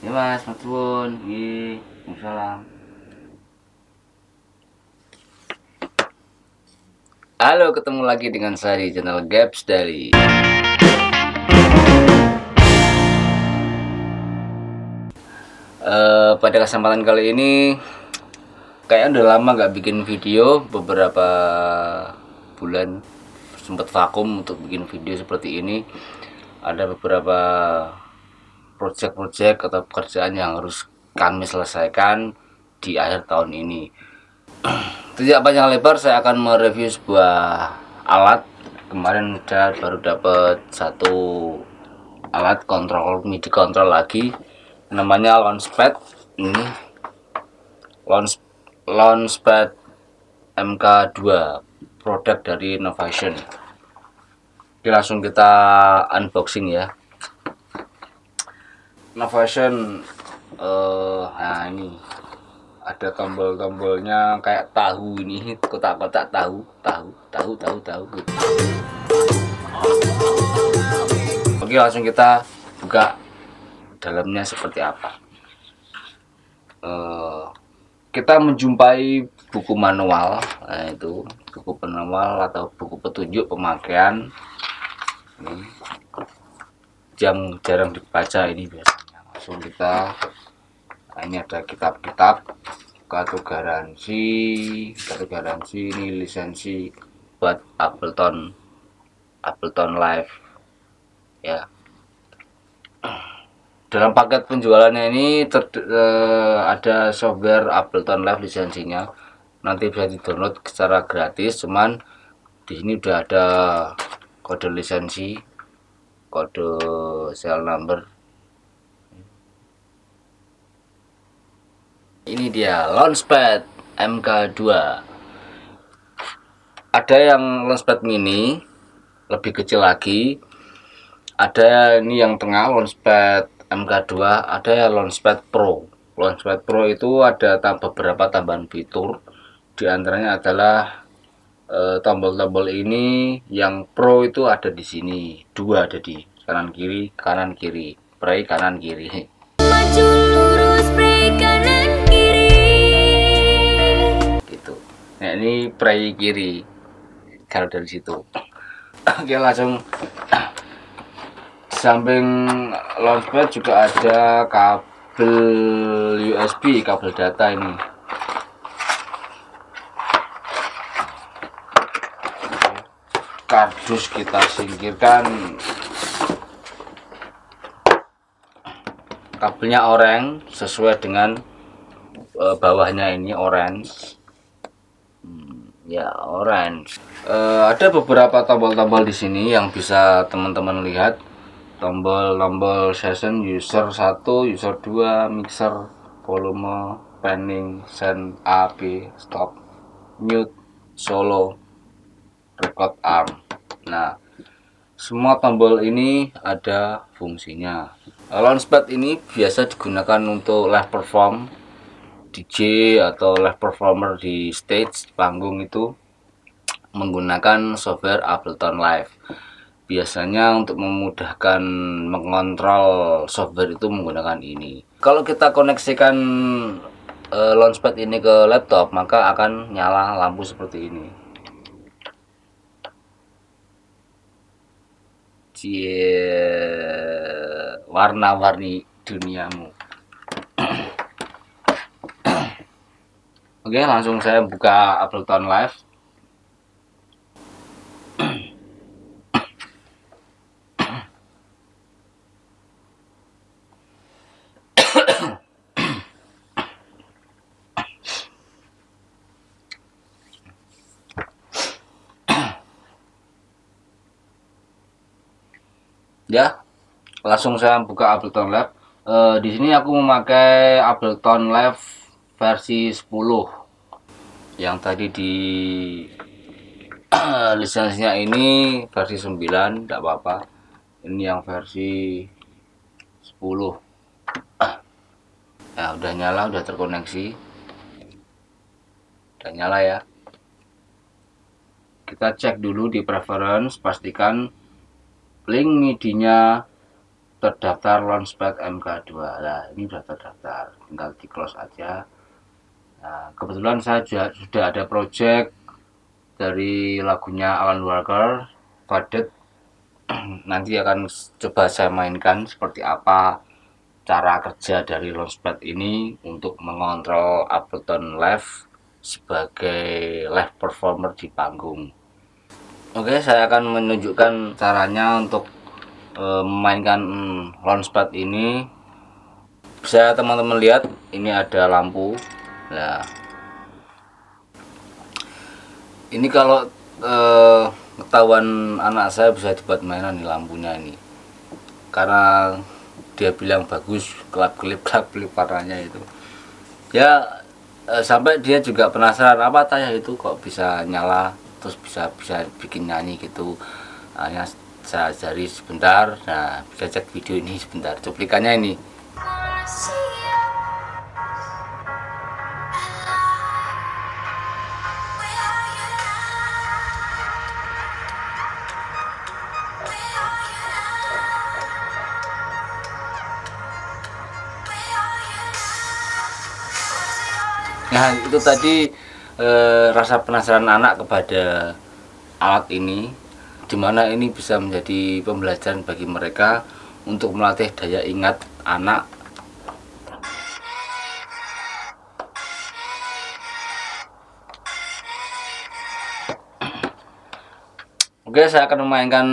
Ya mas, maturun. Iya, Waalaikumsalam. Halo, ketemu lagi dengan saya di channel Gaps dari uh, pada kesempatan kali ini kayaknya udah lama gak bikin video beberapa bulan sempat vakum untuk bikin video seperti ini ada beberapa project-project atau pekerjaan yang harus kami selesaikan di akhir tahun ini. Tidak panjang lebar saya akan mereview sebuah alat. Kemarin udah baru dapat satu alat kontrol MIDI kontrol lagi. Namanya launchpad. Ini launch launchpad MK2 produk dari Innovation Oke langsung kita unboxing ya Innovation uh, nah ini. Ada tombol-tombolnya kayak tahu ini kotak-kotak tahu tahu tahu tahu tahu. Gitu. Oke langsung kita buka dalamnya seperti apa. Uh, kita menjumpai buku manual nah itu buku manual atau buku petunjuk pemakaian. Ini yang jarang dibaca ini biasanya langsung kita nah ini ada kitab-kitab kartu garansi kartu garansi ini lisensi buat Appleton Appleton Live ya. Dalam paket penjualannya ini ter, uh, ada software Ableton Live lisensinya. Nanti bisa di download secara gratis cuman di sini udah ada kode lisensi kode serial number dia launchpad MK2 ada yang launchpad mini lebih kecil lagi. Ada ini yang tengah launchpad MK2 ada ya Launchpad Pro. Launchpad Pro itu ada beberapa tambahan fitur. Di antaranya adalah eh, tombol-tombol e, ini yang Pro itu ada di sini. Dua ada di kanan kiri kanan kiri. Play kanan kiri nah ini play kiri. Kalau dari situ. Oke langsung. Samping launchpad juga ada kabel USB kabel data ini. Kardus kita singkirkan. Kabelnya orange sesuai dengan e, bawahnya ini orange ya orange. E, ada beberapa tombol-tombol di sini yang bisa teman-teman lihat. Tombol-tombol session user 1 user 2 mixer volume panning send A B stop mute solo record arm. Nah semua tombol ini ada fungsinya. Launchpad ini biasa digunakan untuk live perform DJ atau live performer di stage panggung itu menggunakan software Ableton Live. Biasanya untuk memudahkan mengontrol software itu menggunakan ini. Kalau kita koneksikan e, launchpad ini ke laptop maka akan nyala lampu seperti ini. Cie warna-warni duniamu Oke langsung saya buka Ableton Live. Ya langsung saya buka Ableton Live. E, di sini aku memakai Ableton Live versi 10 yang tadi di lisensinya ini versi 9 tidak apa-apa. Ini yang versi 10 ya udah nyala udah terkoneksi. Udah nyala ya. Kita cek dulu di preference pastikan link midinya terdaftar launchpad MK2 nah ini sudah terdaftar. Tinggal di close aja nah, kebetulan saya sudah ada project dari lagunya Alan Walker Padet nanti akan coba saya mainkan seperti apa cara kerja dari launchpad ini untuk mengontrol Ableton Live sebagai live performer di panggung. Oke saya akan menunjukkan caranya untuk e, memainkan launchpad ini. Bisa teman-teman lihat ini ada lampu nah ini kalau e, ketahuan anak saya bisa dibuat mainan di lampunya ini. Karena dia bilang bagus kelap kelip kelap kelip warnanya itu. Ya e, sampai dia juga penasaran apa tanya itu? Kok bisa nyala? Terus bisa bisa bikin nyanyi gitu? Hanya saya cari sebentar. Nah bisa cek video ini sebentar. Cuplikannya ini Nah itu tadi e, rasa penasaran anak kepada alat ini, di mana ini bisa menjadi pembelajaran bagi mereka untuk melatih daya ingat anak. Oke, saya akan memainkan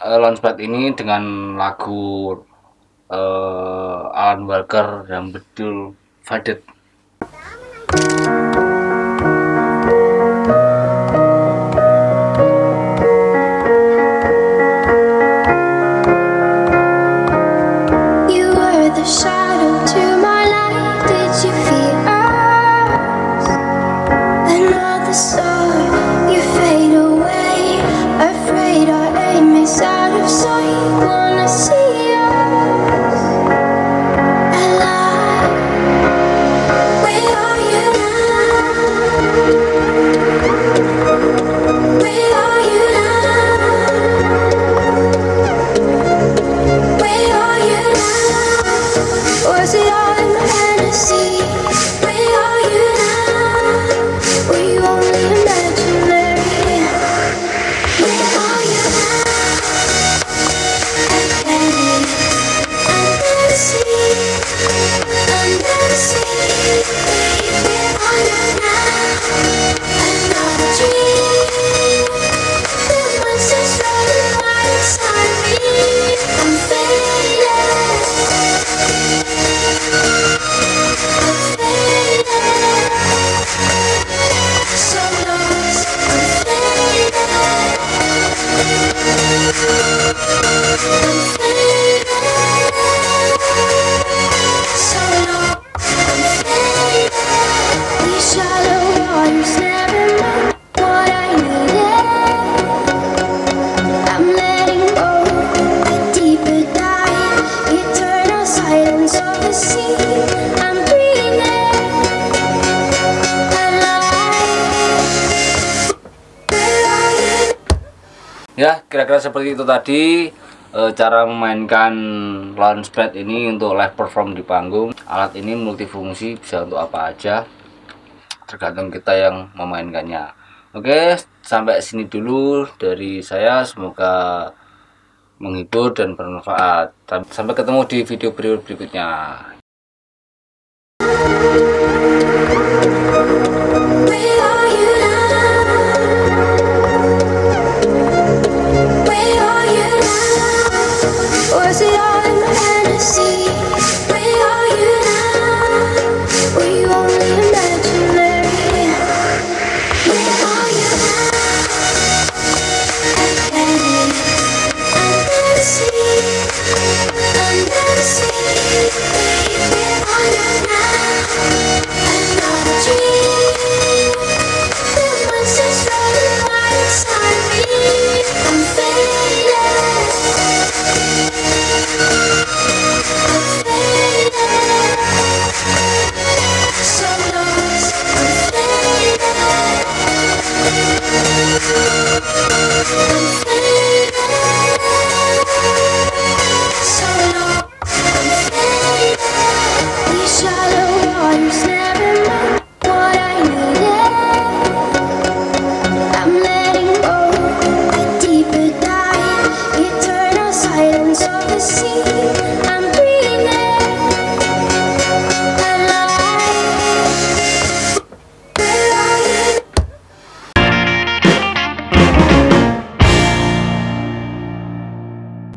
e, launchpad ini dengan lagu e, Alan Walker yang betul Fadet. Ya kira-kira seperti itu tadi e, cara memainkan launchpad ini untuk live perform di panggung. Alat ini multifungsi bisa untuk apa aja. Tergantung kita yang memainkannya. Oke sampai sini dulu dari saya. Semoga menghibur dan bermanfaat. Sampai ketemu di video berikutnya